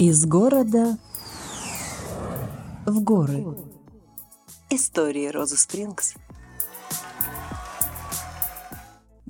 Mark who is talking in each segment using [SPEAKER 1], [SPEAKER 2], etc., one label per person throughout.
[SPEAKER 1] Из города в горы. Истории Розы Спрингс.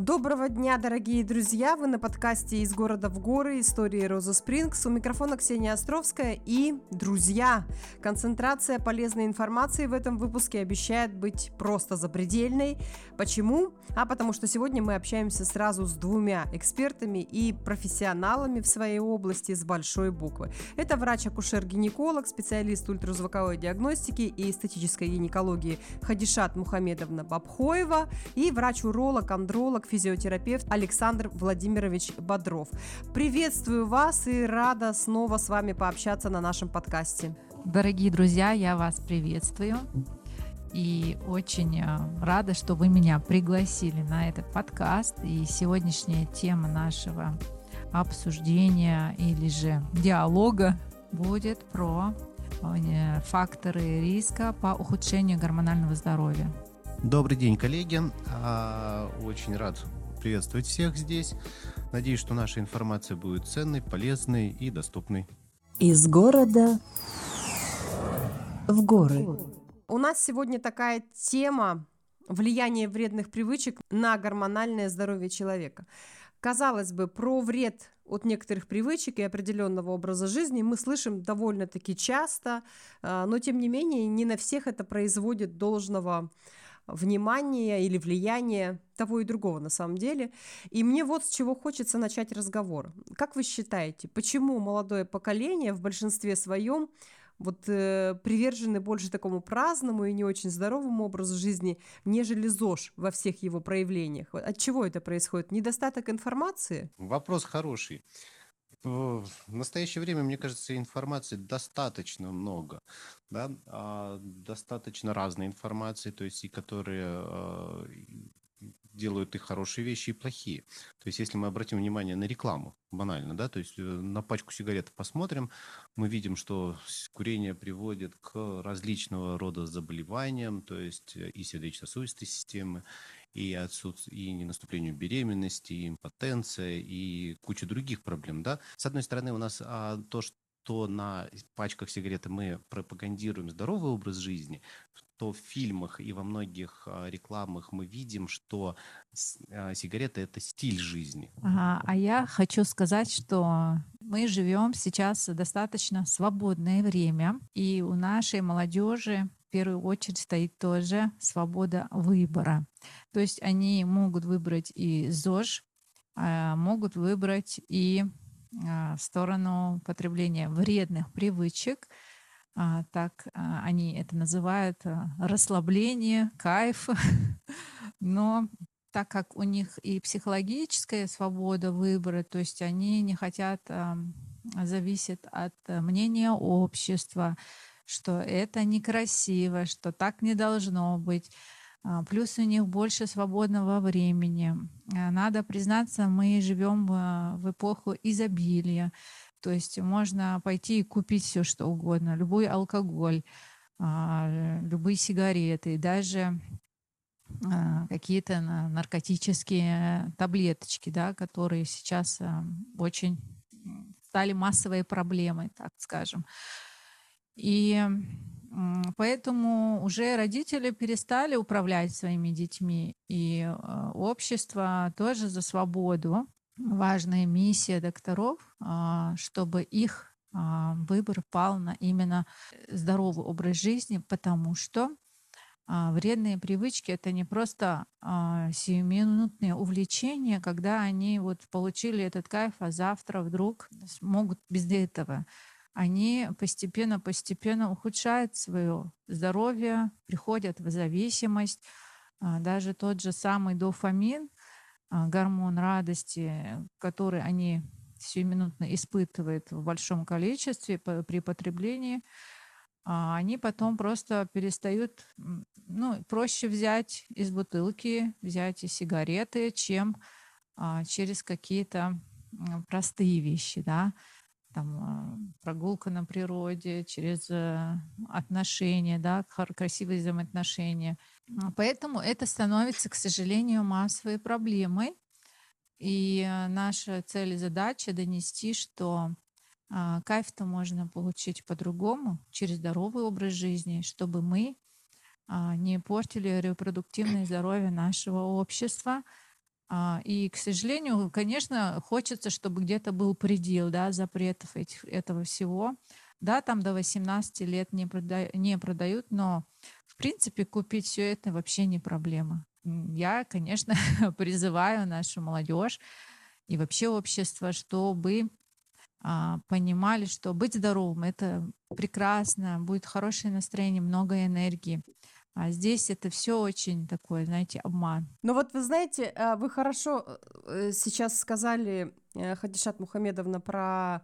[SPEAKER 2] Доброго дня, дорогие друзья! Вы на подкасте «Из города в горы. Истории Роза Спрингс». У микрофона Ксения Островская и, друзья, концентрация полезной информации в этом выпуске обещает быть просто запредельной. Почему? А потому что сегодня мы общаемся сразу с двумя экспертами и профессионалами в своей области с большой буквы. Это врач-акушер-гинеколог, специалист ультразвуковой диагностики и эстетической гинекологии Хадишат Мухамедовна Бабхоева и врач-уролог, андролог, физиотерапевт Александр Владимирович Бодров. Приветствую вас и рада снова с вами пообщаться на нашем подкасте.
[SPEAKER 3] Дорогие друзья, я вас приветствую. И очень э, рада, что вы меня пригласили на этот подкаст. И сегодняшняя тема нашего обсуждения или же диалога будет про э, факторы риска по ухудшению гормонального здоровья.
[SPEAKER 4] Добрый день, коллеги. А, очень рад приветствовать всех здесь. Надеюсь, что наша информация будет ценной, полезной и доступной.
[SPEAKER 1] Из города в горы.
[SPEAKER 2] У нас сегодня такая тема влияние вредных привычек на гормональное здоровье человека. Казалось бы, про вред от некоторых привычек и определенного образа жизни мы слышим довольно-таки часто, а, но тем не менее не на всех это производит должного внимания или влияния того и другого на самом деле. И мне вот с чего хочется начать разговор. Как вы считаете, почему молодое поколение в большинстве своем вот э, привержены больше такому праздному и не очень здоровому образу жизни, нежели ЗОЖ во всех его проявлениях. От чего это происходит? Недостаток информации?
[SPEAKER 4] Вопрос хороший. В настоящее время, мне кажется, информации достаточно много, да, а, достаточно разной информации, то есть и которые а, делают и хорошие вещи, и плохие. То есть, если мы обратим внимание на рекламу, банально, да, то есть э, на пачку сигарет посмотрим, мы видим, что курение приводит к различного рода заболеваниям, то есть э, и сердечно-сосудистой системы, и, отсутств... и наступлению беременности, и импотенция, и куча других проблем, да. С одной стороны, у нас а, то, что на пачках сигареты мы пропагандируем здоровый образ жизни, то в фильмах и во многих а, рекламах мы видим, что а, сигарета это стиль жизни.
[SPEAKER 3] Ага, а я хочу сказать, что мы живем сейчас достаточно свободное время, и у нашей молодежи в первую очередь стоит тоже свобода выбора. То есть они могут выбрать и ЗОЖ, а, могут выбрать и а, сторону потребления вредных привычек, а, так они это называют расслабление, кайф. Но так как у них и психологическая свобода выбора, то есть они не хотят зависеть от мнения общества, что это некрасиво, что так не должно быть. А, плюс у них больше свободного времени. А, надо признаться, мы живем в эпоху изобилия. То есть можно пойти и купить все, что угодно, любой алкоголь, а, любые сигареты, даже какие-то наркотические таблеточки, да, которые сейчас очень стали массовой проблемой, так скажем. И поэтому уже родители перестали управлять своими детьми, и а, общество тоже за свободу. Важная миссия докторов, а, чтобы их а, выбор пал на именно здоровый образ жизни, потому что вредные привычки это не просто сиюминутные увлечения, когда они вот получили этот кайф, а завтра вдруг могут без этого они постепенно-постепенно ухудшают свое здоровье, приходят в зависимость. А, даже тот же самый дофамин, а, гормон радости, который они сиюминутно испытывают в большом количестве при потреблении, а, они потом просто перестают, ну, проще взять из бутылки, взять и сигареты, чем через какие-то простые вещи, да там, а, прогулка на природе, через э, отношения, да, красивые взаимоотношения. А, поэтому это становится, к сожалению, массовой проблемой. И э, наша цель и задача донести, что кайф-то можно получить по-другому, через здоровый образ жизни, чтобы мы не портили репродуктивное здоровье нашего общества. А, и, к сожалению, конечно, хочется, чтобы где-то был предел да, запретов этих, этого всего. Да, там до 18 лет не, прода не продают, но, в принципе, купить все это вообще не проблема. Я, конечно, призываю нашу молодежь и вообще общество, чтобы а, понимали, что быть здоровым это прекрасно, будет хорошее настроение, много энергии. А здесь это все очень такое, знаете, обман.
[SPEAKER 2] Ну вот вы знаете, а, вы хорошо э, сейчас сказали, э, Хадишат Мухамедовна, про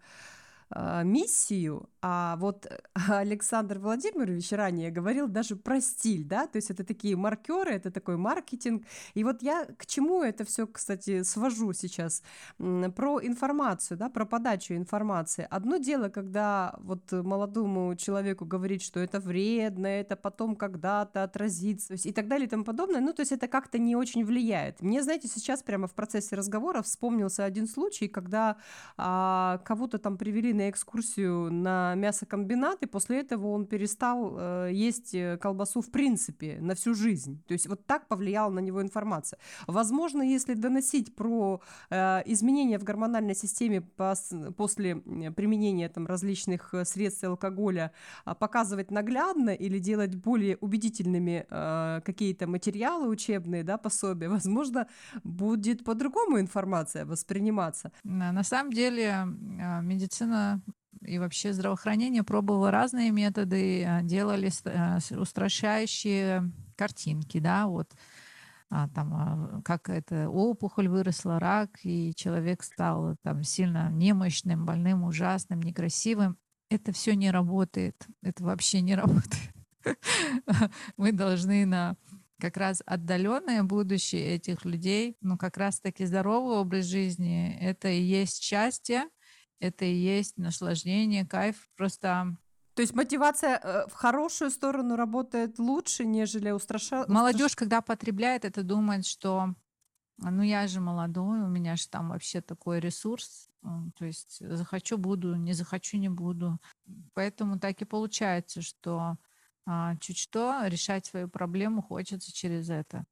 [SPEAKER 2] миссию, а вот Александр Владимирович ранее говорил даже про стиль, да, то есть это такие маркеры, это такой маркетинг. И вот я к чему это все, кстати, свожу сейчас? Про информацию, да, про подачу информации. Одно дело, когда вот молодому человеку говорить, что это вредно, это потом когда-то отразится, и так далее и тому подобное, ну, то есть это как-то не очень влияет. Мне, знаете, сейчас прямо в процессе разговора вспомнился один случай, когда а, кого-то там привели на экскурсию на мясокомбинат, и после этого он перестал э, есть э, колбасу в принципе на всю жизнь. То есть вот так повлияла на него информация. Возможно, если доносить про э, изменения в гормональной системе пос, после применения там, различных э, средств алкоголя, э, показывать наглядно или делать более убедительными э, какие-то материалы учебные, да, пособия, возможно, будет по-другому информация восприниматься.
[SPEAKER 3] На самом деле а, медицина и вообще здравоохранение пробовало разные методы, а, делали а, устрашающие картинки, да, вот а, там, как это опухоль выросла, рак, и человек стал там сильно немощным, больным, ужасным, некрасивым. Это все не работает. Это вообще не работает. Мы должны на как раз отдаленное будущее этих людей, ну как раз таки здоровый образ жизни, это и есть счастье, это и есть наслаждение, кайф. Просто
[SPEAKER 2] то есть мотивация э, в хорошую сторону работает лучше, нежели устрашать.
[SPEAKER 3] Молодежь, когда потребляет это, думает, что ну я же молодой, у меня же там вообще такой ресурс, то есть захочу буду, не захочу не буду. Поэтому так и получается, что а, чуть что решать свою проблему хочется через это.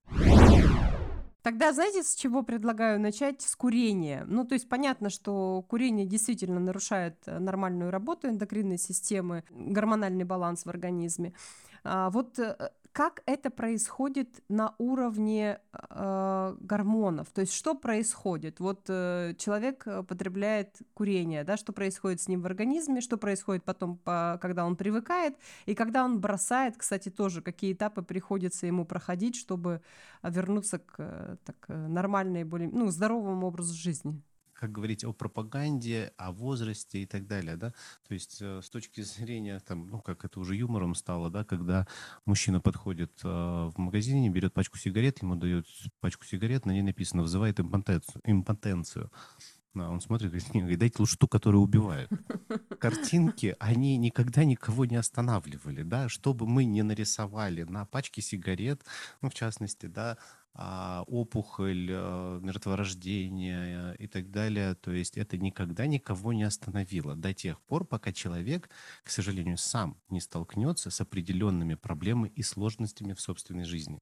[SPEAKER 2] Тогда знаете, с чего предлагаю начать? С курения. Ну, то есть понятно, что курение действительно нарушает э, нормальную работу эндокринной системы, гормональный баланс в организме. А вот э, как это происходит на уровне э, гормонов? То есть что происходит? Вот э, человек э, потребляет курение, да, что происходит с ним в организме, что происходит потом, по, когда он привыкает, и когда он бросает, кстати, тоже, какие этапы приходится ему проходить, чтобы вернуться к э, так, нормальной, более, ну, здоровому образу жизни?
[SPEAKER 4] Как говорить о пропаганде, о возрасте и так далее, да. То есть э, с точки зрения, там, ну, как это уже юмором стало, да, когда мужчина подходит э, в магазине, берет пачку сигарет, ему дают пачку сигарет, на ней написано «вызывает импотенцию». импотенцию. Да, он смотрит и говорит, дайте лучше ту, которая убивает. Картинки, они никогда никого не останавливали, да, что бы мы ни нарисовали на пачке сигарет, ну, в частности, да, а, опухоль, а, мертворождение и так далее. То есть это никогда никого не остановило до тех пор, пока человек, к сожалению, сам не столкнется с определенными проблемами и сложностями в собственной жизни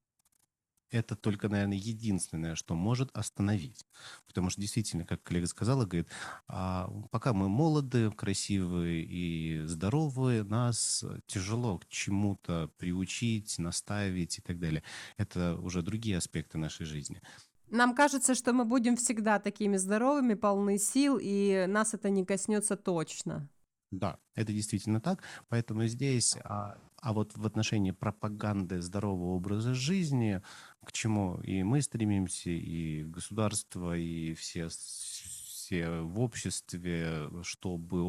[SPEAKER 4] это только, наверное, единственное, что может остановить. Потому что действительно, как коллега сказала, говорит, а пока мы молоды, красивые и здоровые, нас тяжело к чему-то приучить, наставить и так далее. Это уже другие аспекты нашей жизни.
[SPEAKER 2] Нам кажется, что мы будем всегда такими здоровыми, полны сил, и нас это не коснется точно.
[SPEAKER 4] Да, это действительно так. Поэтому здесь а, а вот в отношении пропаганды здорового образа жизни, к чему и мы стремимся, и государство, и все, все в обществе, чтобы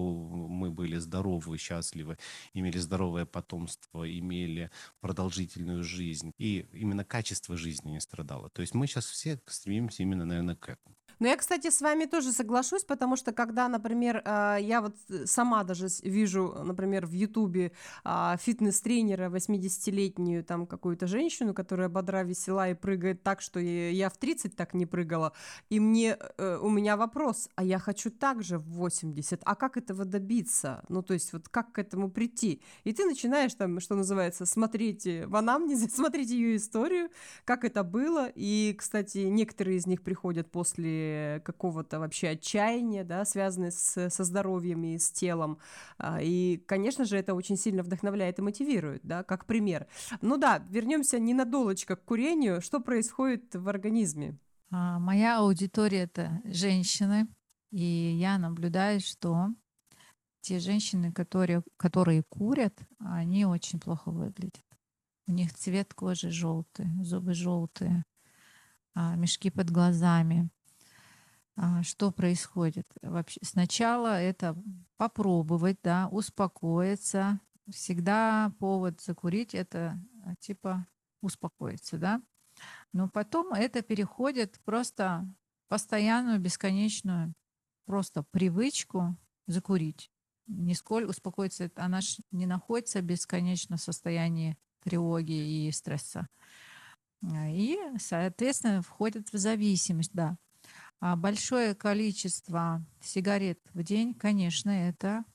[SPEAKER 4] мы были здоровы, счастливы, имели здоровое потомство, имели продолжительную жизнь, и именно качество жизни не страдало. То есть мы сейчас все стремимся именно, наверное, к этому.
[SPEAKER 2] Но я, кстати, с вами тоже соглашусь, потому что когда, например, а, я вот э, сама даже вижу, например, в Ютубе а, фитнес-тренера 80-летнюю там какую-то женщину, которая бодра, весела и прыгает так, что я в 30 так не прыгала, и мне, э, у меня вопрос, а я хочу так же в 80, а как этого добиться? Ну, то есть вот как к этому прийти? И ты начинаешь там, что называется, смотреть в анамнезе, смотреть ее историю, как это было, и, кстати, некоторые из них приходят после какого-то вообще отчаяния, да, связанные с, со здоровьем и с телом. А, и, конечно же, это очень сильно вдохновляет и мотивирует, да, как пример. Ну да, вернемся ненадолочко к курению. Что происходит в организме?
[SPEAKER 3] А, моя аудитория это женщины, и я наблюдаю, что те женщины, которые, которые курят, они очень плохо выглядят. У них цвет кожи желтый, зубы желтые, а, мешки под глазами. А, что происходит? Вообще, сначала это попробовать, да, успокоиться. Всегда повод закурить это а, типа успокоиться, да. Но потом это переходит просто постоянную, бесконечную просто привычку закурить. Нисколько успокоиться, она ж не находится в бесконечном состоянии тревоги и стресса. И, соответственно, входит в зависимость, да. А большое количество сигарет в день, конечно, это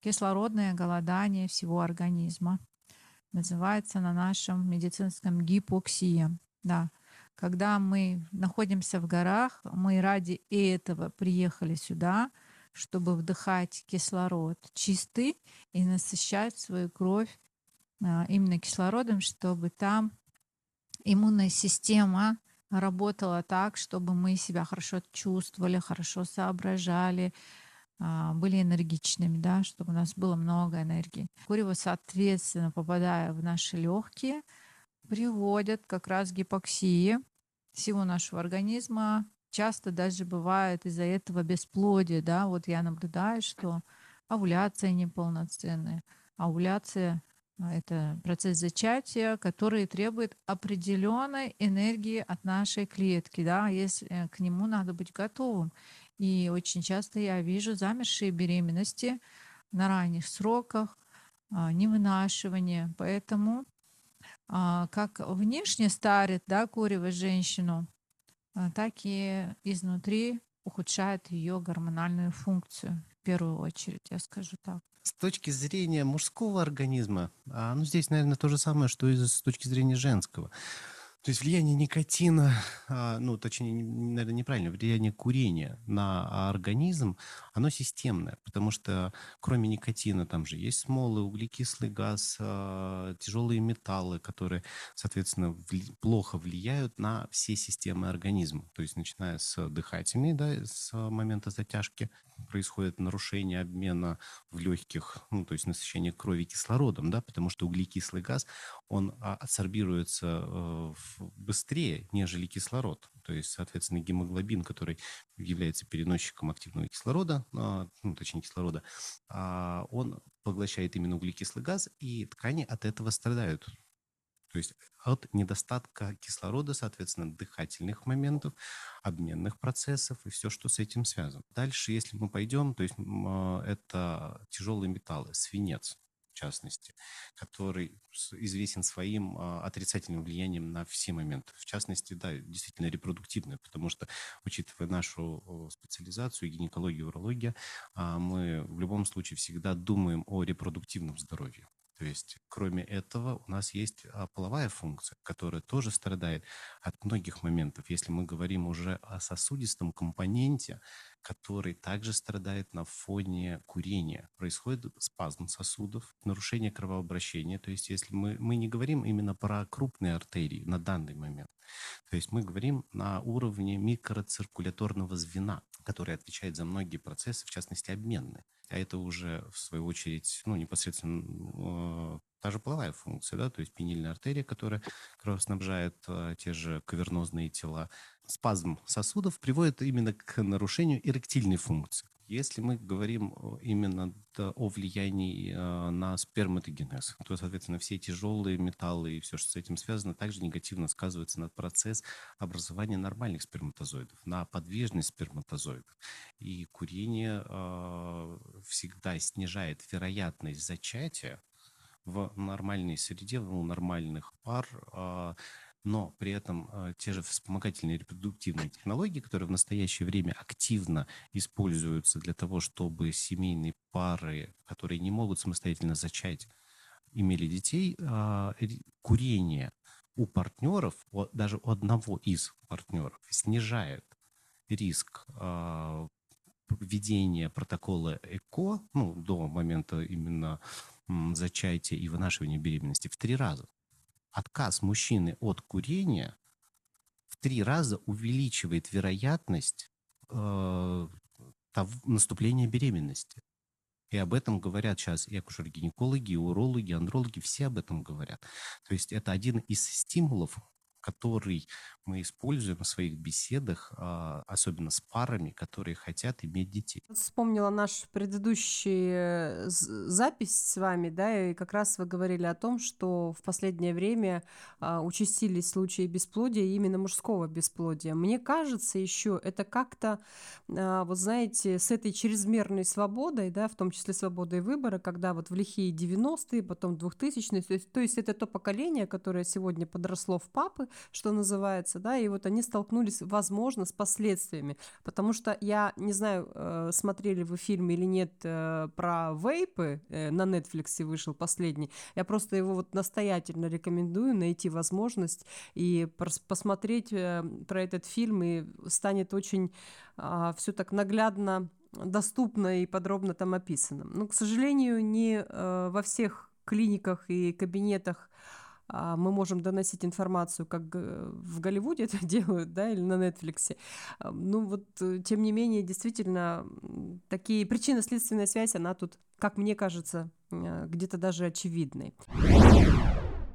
[SPEAKER 3] кислородное голодание всего организма. Называется на нашем медицинском гипоксия. Да. Когда мы находимся в горах, мы ради этого приехали сюда, чтобы вдыхать кислород чистый и насыщать свою кровь а, именно кислородом, чтобы там иммунная система работала так, чтобы мы себя хорошо чувствовали, хорошо соображали, а, были энергичными, да, чтобы у нас было много энергии. Курево, соответственно, попадая в наши легкие, приводят как раз к гипоксии всего нашего организма. Часто даже бывает из-за этого бесплодие, да, вот я наблюдаю, что овуляция неполноценная. Овуляция это процесс зачатия, который требует определенной энергии от нашей клетки, да, если э, к нему надо быть готовым. И очень часто я вижу замершие беременности на ранних сроках, а, невынашивание. Поэтому а, как внешне старит да, курево женщину, так и изнутри ухудшает ее гормональную функцию в первую очередь, я скажу так.
[SPEAKER 4] С точки зрения мужского организма, а, ну, здесь, наверное, то же самое, что и с точки зрения женского. То есть влияние никотина, а, ну, точнее, наверное, неправильно, влияние курения на организм, оно системное, потому что кроме никотина там же есть смолы, углекислый газ, а, тяжелые металлы, которые, соответственно, плохо влияют на все системы организма. То есть начиная с дыхательной, да, с момента затяжки, происходит нарушение обмена в легких, ну, то есть насыщение крови кислородом, да, потому что углекислый газ, он а, адсорбируется э, быстрее, нежели кислород. То есть, соответственно, гемоглобин, который является переносчиком активного кислорода, а, ну, точнее кислорода, а, он поглощает именно углекислый газ, и ткани от этого страдают. То есть от недостатка кислорода, соответственно, дыхательных моментов, обменных процессов и все, что с этим связано. Дальше, если мы пойдем, то есть это тяжелые металлы, свинец, в частности, который известен своим а, отрицательным влиянием на все моменты. В частности, да, действительно репродуктивное, потому что, учитывая нашу специализацию, гинекологию, урологию, а, мы в любом случае всегда думаем о репродуктивном здоровье. То есть, кроме этого, у нас есть а, половая функция, которая тоже страдает от многих моментов. Если мы говорим уже о сосудистом компоненте, который также страдает на фоне курения. Происходит спазм сосудов, нарушение кровообращения. То есть, если мы, мы не говорим именно про крупные артерии на данный момент, то есть мы говорим на уровне микроциркуляторного звена, который отвечает за многие процессы, в частности, обменные. А это уже, в свою очередь, ну, непосредственно э, та же половая функция, да, то есть пенильная артерия, которая кровоснабжает э, те же кавернозные тела. Спазм сосудов приводит именно к нарушению эректильной функции. Если мы говорим именно о влиянии э, на сперматогенез, то, соответственно, все тяжелые металлы и все, что с этим связано, также негативно сказывается на процесс образования нормальных сперматозоидов, на подвижность сперматозоидов. И курение э, всегда снижает вероятность зачатия в нормальной среде, у нормальных пар, э, но при этом э, те же вспомогательные репродуктивные технологии, которые в настоящее время активно используются для того, чтобы семейные пары, которые не могут самостоятельно зачать, имели детей, э, курение у партнеров, даже у одного из партнеров, снижает риск э, введения протокола ЭКО ну, до момента именно зачатия и вынашивания беременности в три раза отказ мужчины от курения в три раза увеличивает вероятность э, того, наступления беременности. И об этом говорят сейчас и акушер-гинекологи, и урологи, и андрологи, все об этом говорят. То есть это один из стимулов, который мы используем в своих беседах, а, особенно с парами, которые хотят иметь детей.
[SPEAKER 2] Вспомнила наш предыдущий э, запись с вами, да, и как раз вы говорили о том, что в последнее время а, участились случаи бесплодия, именно мужского бесплодия. Мне кажется, еще это как-то, а, вот знаете, с этой чрезмерной свободой, да, в том числе свободой выбора, когда вот в лихие 90-е, потом 2000-е, то есть, то есть это то поколение, которое сегодня подросло в папы, что называется, да, и вот они столкнулись, возможно, с последствиями, потому что я не знаю, э, смотрели вы фильм или нет э, про вейпы, э, на Netflix вышел последний, я просто его вот настоятельно рекомендую найти возможность и посмотреть про этот фильм, и станет очень а, все так наглядно доступно и подробно там описано. Но, к сожалению, не во всех клиниках и кабинетах мы можем доносить информацию, как в Голливуде это делают, да, или на Нетфликсе. А, ну вот, э, тем не менее, действительно, такие причинно-следственная связь, она тут, как мне кажется, э, где-то даже очевидной.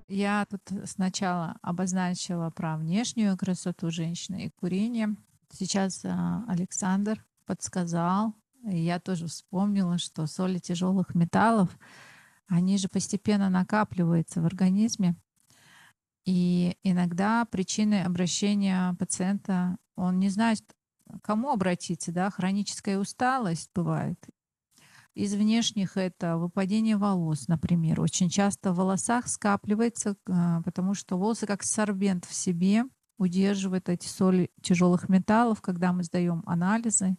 [SPEAKER 3] Я тут сначала обозначила про внешнюю красоту женщины и курение. Сейчас а, Александр подсказал, я тоже вспомнила, что соли тяжелых металлов они же постепенно накапливаются в организме. И иногда причиной обращения пациента, он не знает, к кому обратиться, да, хроническая усталость бывает. Из внешних это выпадение волос, например. Очень часто в волосах скапливается, а, потому что волосы как сорбент в себе удерживают эти соли тяжелых металлов. Когда мы сдаем анализы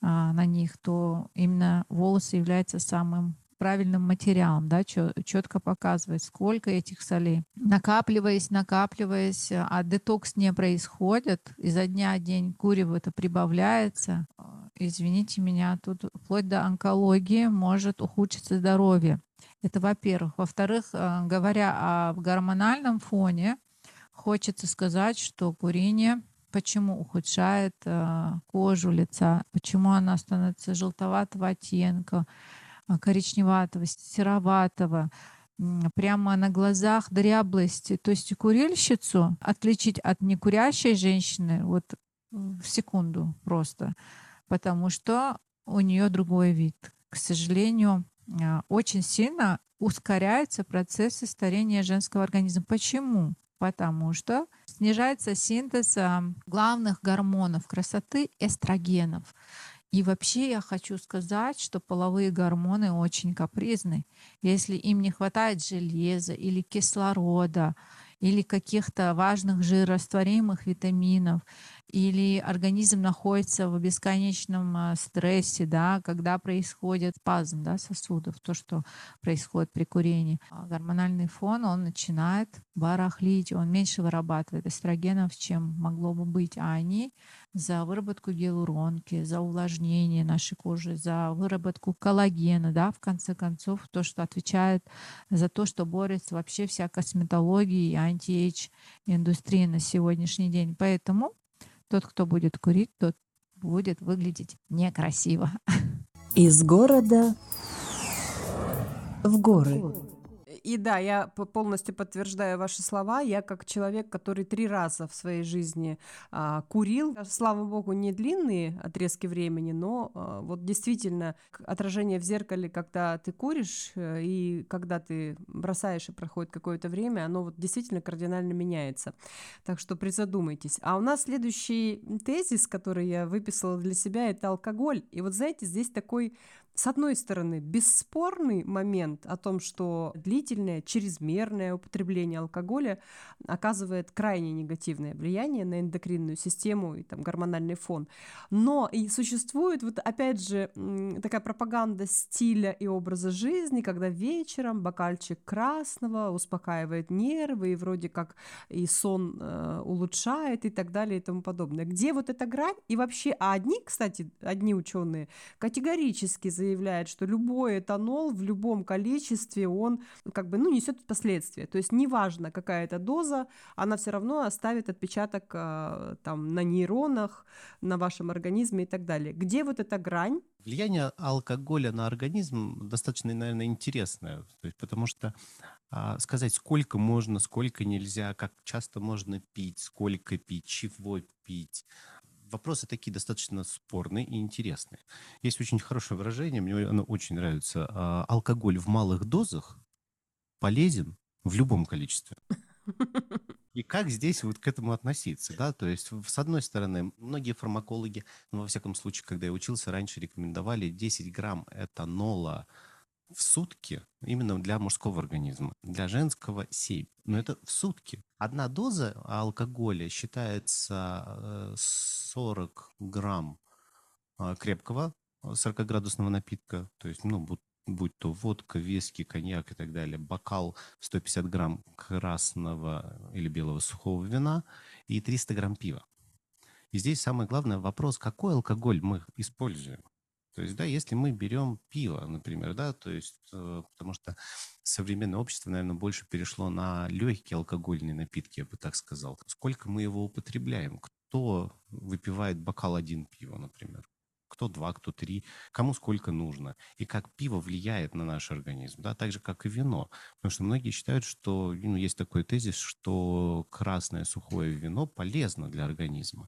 [SPEAKER 3] а, на них, то именно волосы являются самым правильным материалом, да, четко показывает, сколько этих солей. Накапливаясь, накапливаясь, а детокс не происходит, изо дня в день курево это прибавляется, извините меня, тут вплоть до онкологии может ухудшиться здоровье. Это во-первых. Во-вторых, э, говоря о гормональном фоне, хочется сказать, что курение почему ухудшает э, кожу лица, почему она становится желтоватого оттенка, коричневатого, сероватого, прямо на глазах дряблости. То есть курильщицу отличить от некурящей женщины вот в секунду просто, потому что у нее другой вид. К сожалению, а, очень сильно ускоряются процессы старения женского организма. Почему? Потому что снижается синтез а, главных гормонов красоты эстрогенов. И вообще я хочу сказать, что половые гормоны очень капризны. Если им не хватает железа или кислорода, или каких-то важных жирорастворимых витаминов, или организм находится в бесконечном а, стрессе, да, когда происходит спазм да, сосудов, то, что происходит при курении. А гормональный фон, он начинает барахлить, он меньше вырабатывает эстрогенов, чем могло бы быть, а они за выработку гиалуронки, за увлажнение нашей кожи, за выработку коллагена, да, в конце концов, то, что отвечает за то, что борется вообще вся косметология и anti-age индустрия на сегодняшний день. Поэтому тот, кто будет курить, тот будет выглядеть некрасиво.
[SPEAKER 1] Из города в горы.
[SPEAKER 2] И да, я полностью подтверждаю ваши слова. Я как человек, который три раза в своей жизни а, курил, слава богу, не длинные отрезки времени, но а, вот действительно отражение в зеркале, когда ты куришь э, и когда ты бросаешь и проходит какое-то время, оно вот действительно кардинально меняется. Так что призадумайтесь. А у нас следующий тезис, который я выписала для себя, это алкоголь. И вот знаете, здесь такой с одной стороны, бесспорный момент о том, что длительное, чрезмерное употребление алкоголя оказывает крайне негативное влияние на эндокринную систему и там гормональный фон. Но и существует вот опять же такая пропаганда стиля и образа жизни, когда вечером бокальчик красного успокаивает нервы и вроде как и сон э, улучшает и так далее и тому подобное. Где вот эта грань? И вообще, а одни, кстати, одни ученые категорически заявляет, что любой этанол в любом количестве, он как бы, ну, несет последствия. То есть неважно, какая это доза, она все равно оставит отпечаток э, там на нейронах, на вашем организме и так далее. Где вот эта грань?
[SPEAKER 4] Влияние алкоголя на организм достаточно, наверное, интересное, есть, потому что а, сказать, сколько можно, сколько нельзя, как часто можно пить, сколько пить, чего пить, вопросы такие достаточно спорные и интересные. Есть очень хорошее выражение, мне оно очень нравится. А, алкоголь в малых дозах полезен в любом количестве. И как здесь вот к этому относиться, да? То есть, с одной стороны, многие фармакологи, ну, во всяком случае, когда я учился, раньше рекомендовали 10 грамм этанола в сутки именно для мужского организма, для женского 7. Но это в сутки. Одна доза алкоголя считается 40 э, грамм а, крепкого 40-градусного напитка, то есть, ну, будь то водка, виски, коньяк и так далее, бокал 150 грамм красного или белого сухого вина и 300 грамм пива. И здесь самый главный вопрос, какой алкоголь мы используем. То есть, да, если мы берем пиво, например, да, то есть, э, потому что современное общество, наверное, больше перешло на легкие алкогольные напитки, я бы так сказал. Сколько мы его употребляем? Кто выпивает бокал один пива, например? Кто два, кто три, кому сколько нужно, и как пиво влияет на наш организм, да, так же, как и вино. Потому что многие считают, что, ну, есть такой тезис, что красное сухое вино полезно для организма.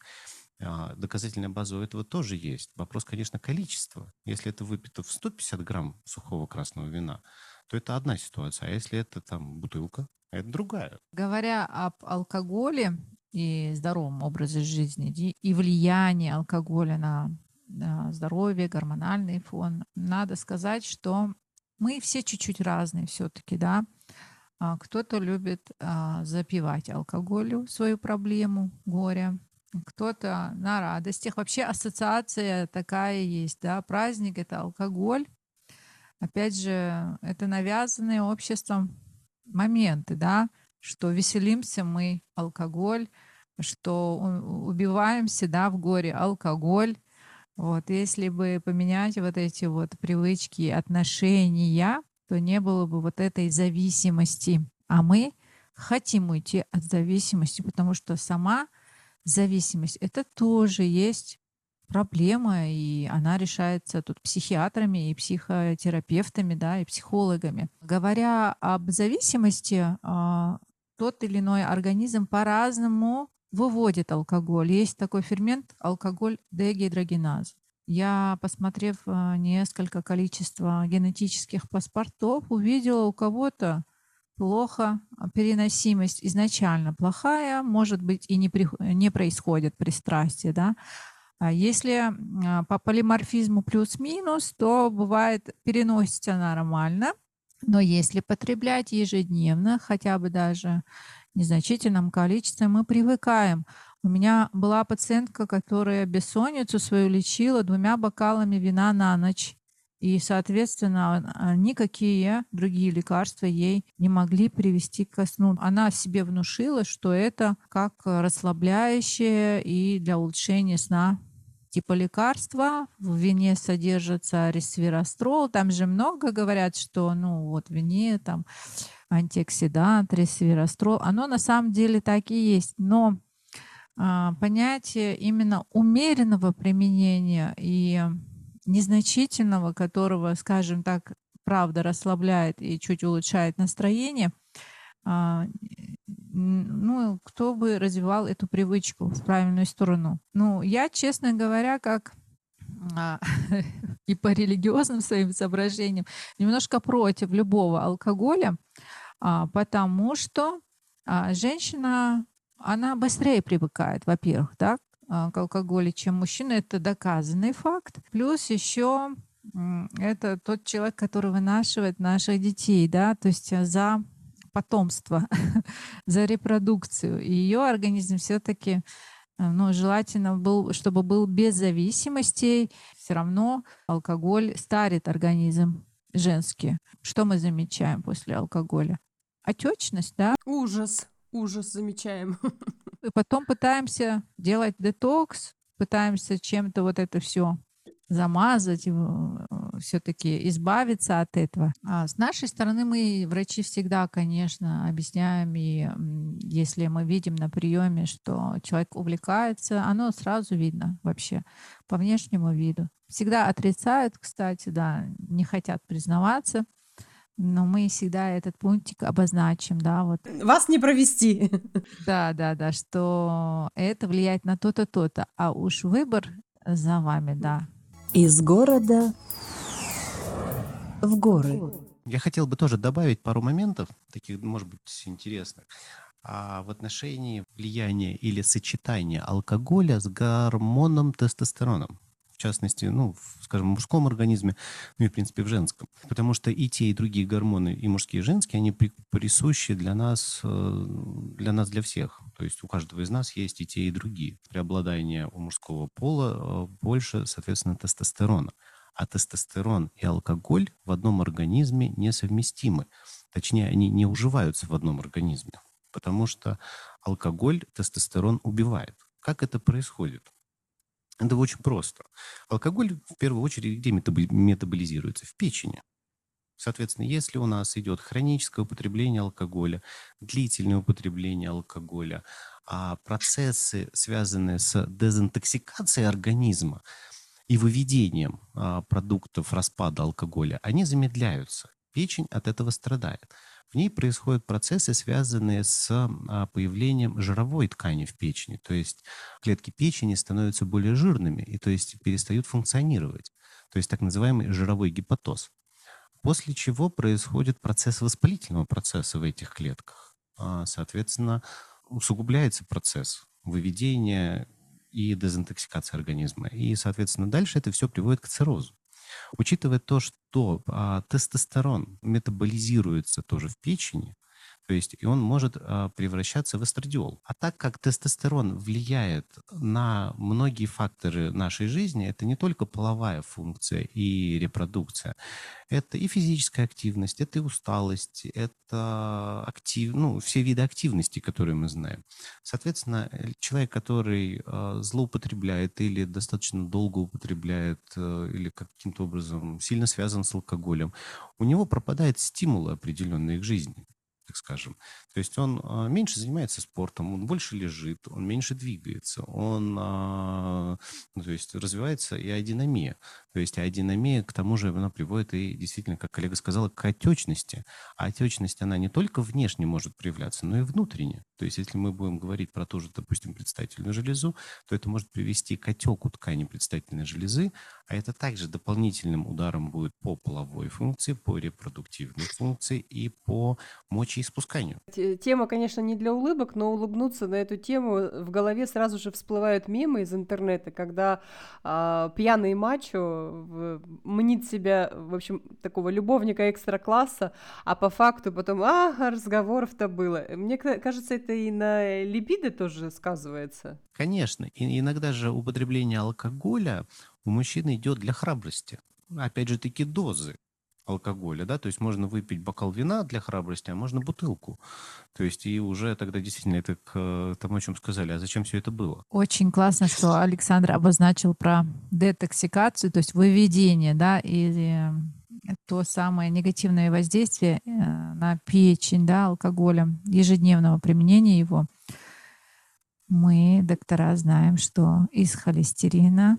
[SPEAKER 4] А, доказательная база у этого тоже есть. Вопрос, конечно, количества. Если это выпито в 150 грамм сухого красного вина, то это одна ситуация. А если это там бутылка, это другая.
[SPEAKER 3] Говоря об алкоголе и здоровом образе жизни и влиянии алкоголя на, здоровье, гормональный фон, надо сказать, что мы все чуть-чуть разные все-таки, да. А, кто-то любит а, запивать алкоголю свою проблему, горе, кто-то на радостях. Вообще ассоциация такая есть, да, праздник — это алкоголь. Опять же, это навязанные обществом моменты, да, что веселимся мы алкоголь, что убиваемся, да, в горе алкоголь. Вот, если бы поменять вот эти вот привычки, отношения, то не было бы вот этой зависимости. А мы хотим уйти от зависимости, потому что сама зависимость, это тоже есть проблема, и она решается тут психиатрами и психотерапевтами, да, и психологами. Говоря об зависимости, а, тот или иной организм по-разному выводит алкоголь. Есть такой фермент алкоголь дегидрогеназ. Я, посмотрев а, несколько количества генетических паспортов, увидела у кого-то плохо, а, переносимость изначально плохая, может быть, и не, при, не происходит пристрастие, да. А если а, по полиморфизму плюс-минус, то бывает переносится нормально, но если потреблять ежедневно, хотя бы даже незначительном количестве, мы привыкаем. У меня была пациентка, которая бессонницу свою лечила двумя бокалами вина на ночь. И, соответственно, а, никакие другие лекарства ей не могли привести к сну. Она себе внушила, что это как расслабляющее и для улучшения сна типа лекарства. В вине содержится ресверастрол. Там же много говорят, что ну вот в вине там антиоксидант, ресверастрол. Оно на самом деле так и есть. Но а, понятие именно умеренного применения и незначительного, которого, скажем так, правда расслабляет и чуть улучшает настроение, а, ну, кто бы развивал эту привычку в правильную сторону. Ну, я, честно говоря, как а, и по религиозным своим соображениям, немножко против любого алкоголя, а, потому что женщина, она быстрее привыкает, во-первых, да, к алкоголю, чем мужчина. Это доказанный факт. Плюс еще это тот человек, который вынашивает наших детей, да, то есть э, за потомство, за репродукцию. Ее организм все-таки Э, но желательно был, чтобы был без зависимостей. Все равно алкоголь старит организм женский. Что мы замечаем после алкоголя? Отечность, да?
[SPEAKER 2] Ужас, ужас замечаем.
[SPEAKER 3] И потом пытаемся делать детокс, пытаемся чем-то вот это все замазать, все-таки избавиться от этого. А с нашей стороны мы, врачи, всегда, конечно, объясняем, и если мы видим на приеме, что человек увлекается, оно сразу видно вообще по внешнему виду. Всегда отрицают, кстати, да, не хотят признаваться, но мы всегда этот пунктик обозначим, да, вот.
[SPEAKER 2] Вас не провести.
[SPEAKER 3] Да, да, да, что это влияет на то-то, то-то, а уж выбор за вами, да.
[SPEAKER 1] Из города в горы.
[SPEAKER 4] Я хотел бы тоже добавить пару моментов, таких, может быть, интересных, а в отношении влияния или сочетания алкоголя с гормоном тестостероном в частности, ну, в, скажем, в мужском организме, ну и, в принципе, в женском. Потому что и те, и другие гормоны, и мужские, и женские, они при, присущи для нас, э, для нас, для всех. То есть у каждого из нас есть и те, и другие. Преобладание у мужского пола э, больше, соответственно, тестостерона. А тестостерон и алкоголь в одном организме несовместимы. Точнее, они не уживаются в одном организме. Потому что алкоголь тестостерон убивает. Как это происходит? Это очень просто. Алкоголь в первую очередь где метаболизируется? В печени. Соответственно, если у нас идет хроническое употребление алкоголя, длительное употребление алкоголя, а процессы, связанные с дезинтоксикацией организма и выведением а, продуктов распада алкоголя, они замедляются. Печень от этого страдает. В ней происходят процессы, связанные с а, появлением жировой ткани в печени. То есть клетки печени становятся более жирными и то есть перестают функционировать. То есть так называемый жировой гепатоз. После чего происходит процесс воспалительного процесса в этих клетках. А, соответственно, усугубляется процесс выведения и дезинтоксикации организма. И, соответственно, дальше это все приводит к циррозу. Учитывая то, что а, тестостерон метаболизируется тоже в печени, то есть и он может а, превращаться в эстрадиол. А так как тестостерон влияет на многие факторы нашей жизни, это не только половая функция и репродукция, это и физическая активность, это и усталость, это актив, ну, все виды активности, которые мы знаем. Соответственно, э, человек, который э, злоупотребляет или достаточно долго употребляет, э, или каким-то образом сильно связан с алкоголем, у него пропадает стимулы определенные к жизни так скажем. То есть он а, меньше занимается спортом, он больше лежит, он меньше двигается, он а, ну, то есть развивается и адинамия. То есть аэродинамия, к тому же, она приводит и действительно, как коллега сказала, к отечности. А отечность, она не только внешне может проявляться, но и внутренне. То есть если мы будем говорить про ту же, допустим, предстательную железу, то это может привести к отеку ткани предстательной железы, а это также дополнительным ударом будет по половой функции, по репродуктивной функции и по мочеиспусканию.
[SPEAKER 2] Тема, конечно, не для улыбок, но улыбнуться на эту тему в голове сразу же всплывают мемы из интернета, когда а, пьяный мачо мнит себя, в общем, такого любовника экстра-класса, а по факту потом, а, разговоров-то было. Мне кажется, это и на либидо тоже сказывается.
[SPEAKER 4] Конечно. И иногда же употребление алкоголя у мужчины идет для храбрости. Опять же таки дозы алкоголя, да, то есть можно выпить бокал вина для храбрости, а можно бутылку. То есть и уже тогда действительно это к тому, о чем сказали, а зачем все это было?
[SPEAKER 3] Очень классно, что Александр обозначил про детоксикацию, то есть выведение, да, и то самое негативное воздействие э, на печень, да, алкоголем, ежедневного применения его. Мы, доктора, знаем, что из холестерина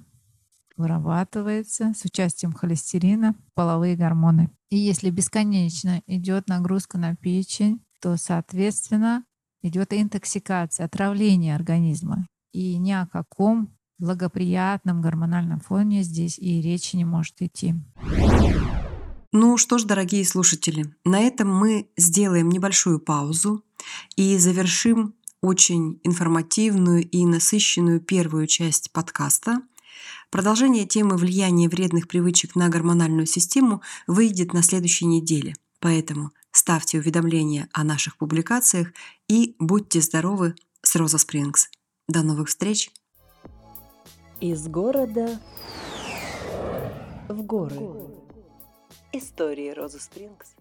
[SPEAKER 3] вырабатывается с участием холестерина половые гормоны. И если бесконечно идет нагрузка на печень, то, соответственно, идет интоксикация, отравление организма. И ни о каком благоприятном гормональном фоне здесь и речи не может идти.
[SPEAKER 5] Ну что ж, дорогие слушатели, на этом мы сделаем небольшую паузу и завершим очень информативную и насыщенную первую часть подкаста. Продолжение темы влияния вредных привычек на гормональную систему выйдет на следующей неделе. Поэтому ставьте уведомления о наших публикациях и будьте здоровы с Роза Спрингс. До новых встреч!
[SPEAKER 1] Из города в горы. Истории Розы Спрингс.